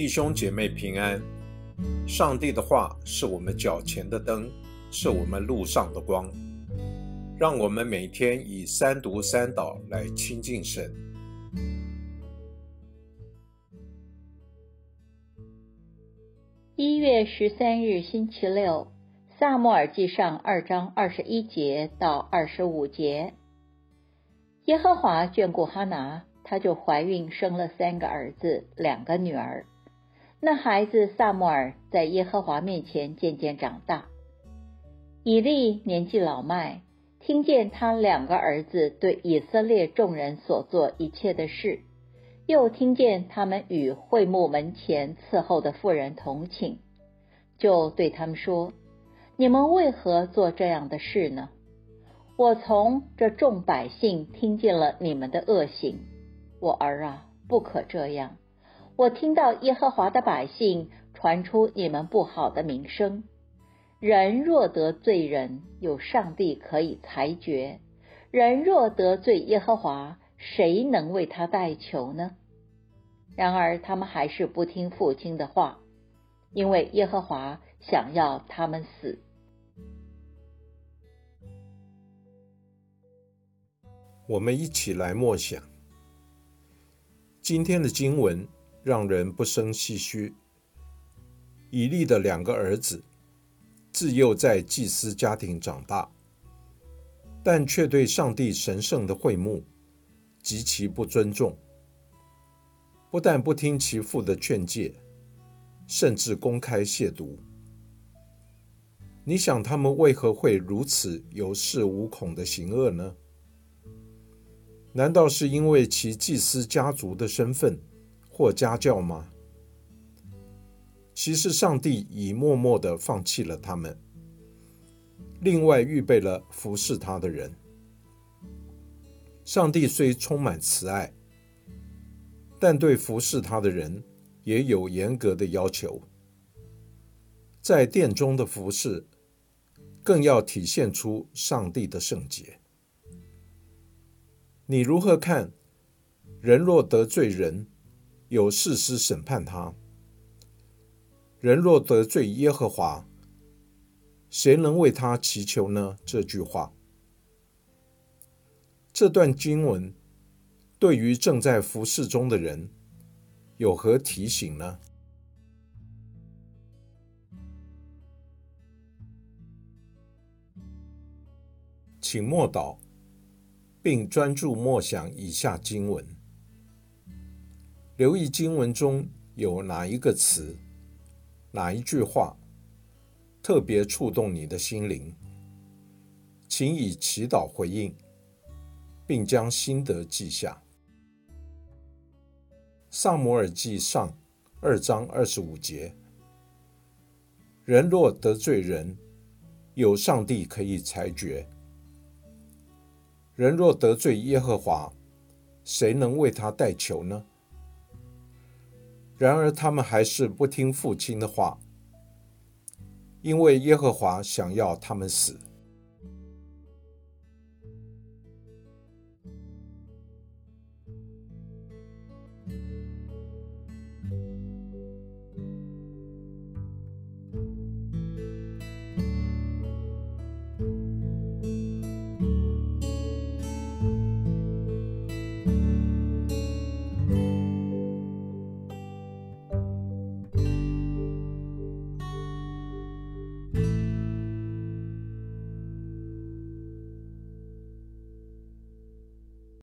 弟兄姐妹平安。上帝的话是我们脚前的灯，是我们路上的光。让我们每天以三读三祷来亲近神。一月十三日星期六，萨母尔记上二章二十一节到二十五节。耶和华眷顾哈拿，她就怀孕生了三个儿子，两个女儿。那孩子萨母尔在耶和华面前渐渐长大。以利年纪老迈，听见他两个儿子对以色列众人所做一切的事，又听见他们与会幕门前伺候的妇人同寝，就对他们说：“你们为何做这样的事呢？我从这众百姓听见了你们的恶行。我儿啊，不可这样。”我听到耶和华的百姓传出你们不好的名声。人若得罪人，有上帝可以裁决；人若得罪耶和华，谁能为他代求呢？然而他们还是不听父亲的话，因为耶和华想要他们死。我们一起来默想今天的经文。让人不生唏嘘。以利的两个儿子自幼在祭司家庭长大，但却对上帝神圣的会幕极其不尊重，不但不听其父的劝诫，甚至公开亵渎。你想他们为何会如此有恃无恐的行恶呢？难道是因为其祭司家族的身份？或家教吗？其实上帝已默默的放弃了他们，另外预备了服侍他的人。上帝虽充满慈爱，但对服侍他的人也有严格的要求。在殿中的服侍，更要体现出上帝的圣洁。你如何看？人若得罪人？有事实审判他。人若得罪耶和华，谁能为他祈求呢？这句话，这段经文对于正在服侍中的人有何提醒呢？请默祷，并专注默想以下经文。留意经文中有哪一个词、哪一句话特别触动你的心灵，请以祈祷回应，并将心得记下。萨摩尔记上二章二十五节：人若得罪人，有上帝可以裁决；人若得罪耶和华，谁能为他代求呢？然而，他们还是不听父亲的话，因为耶和华想要他们死。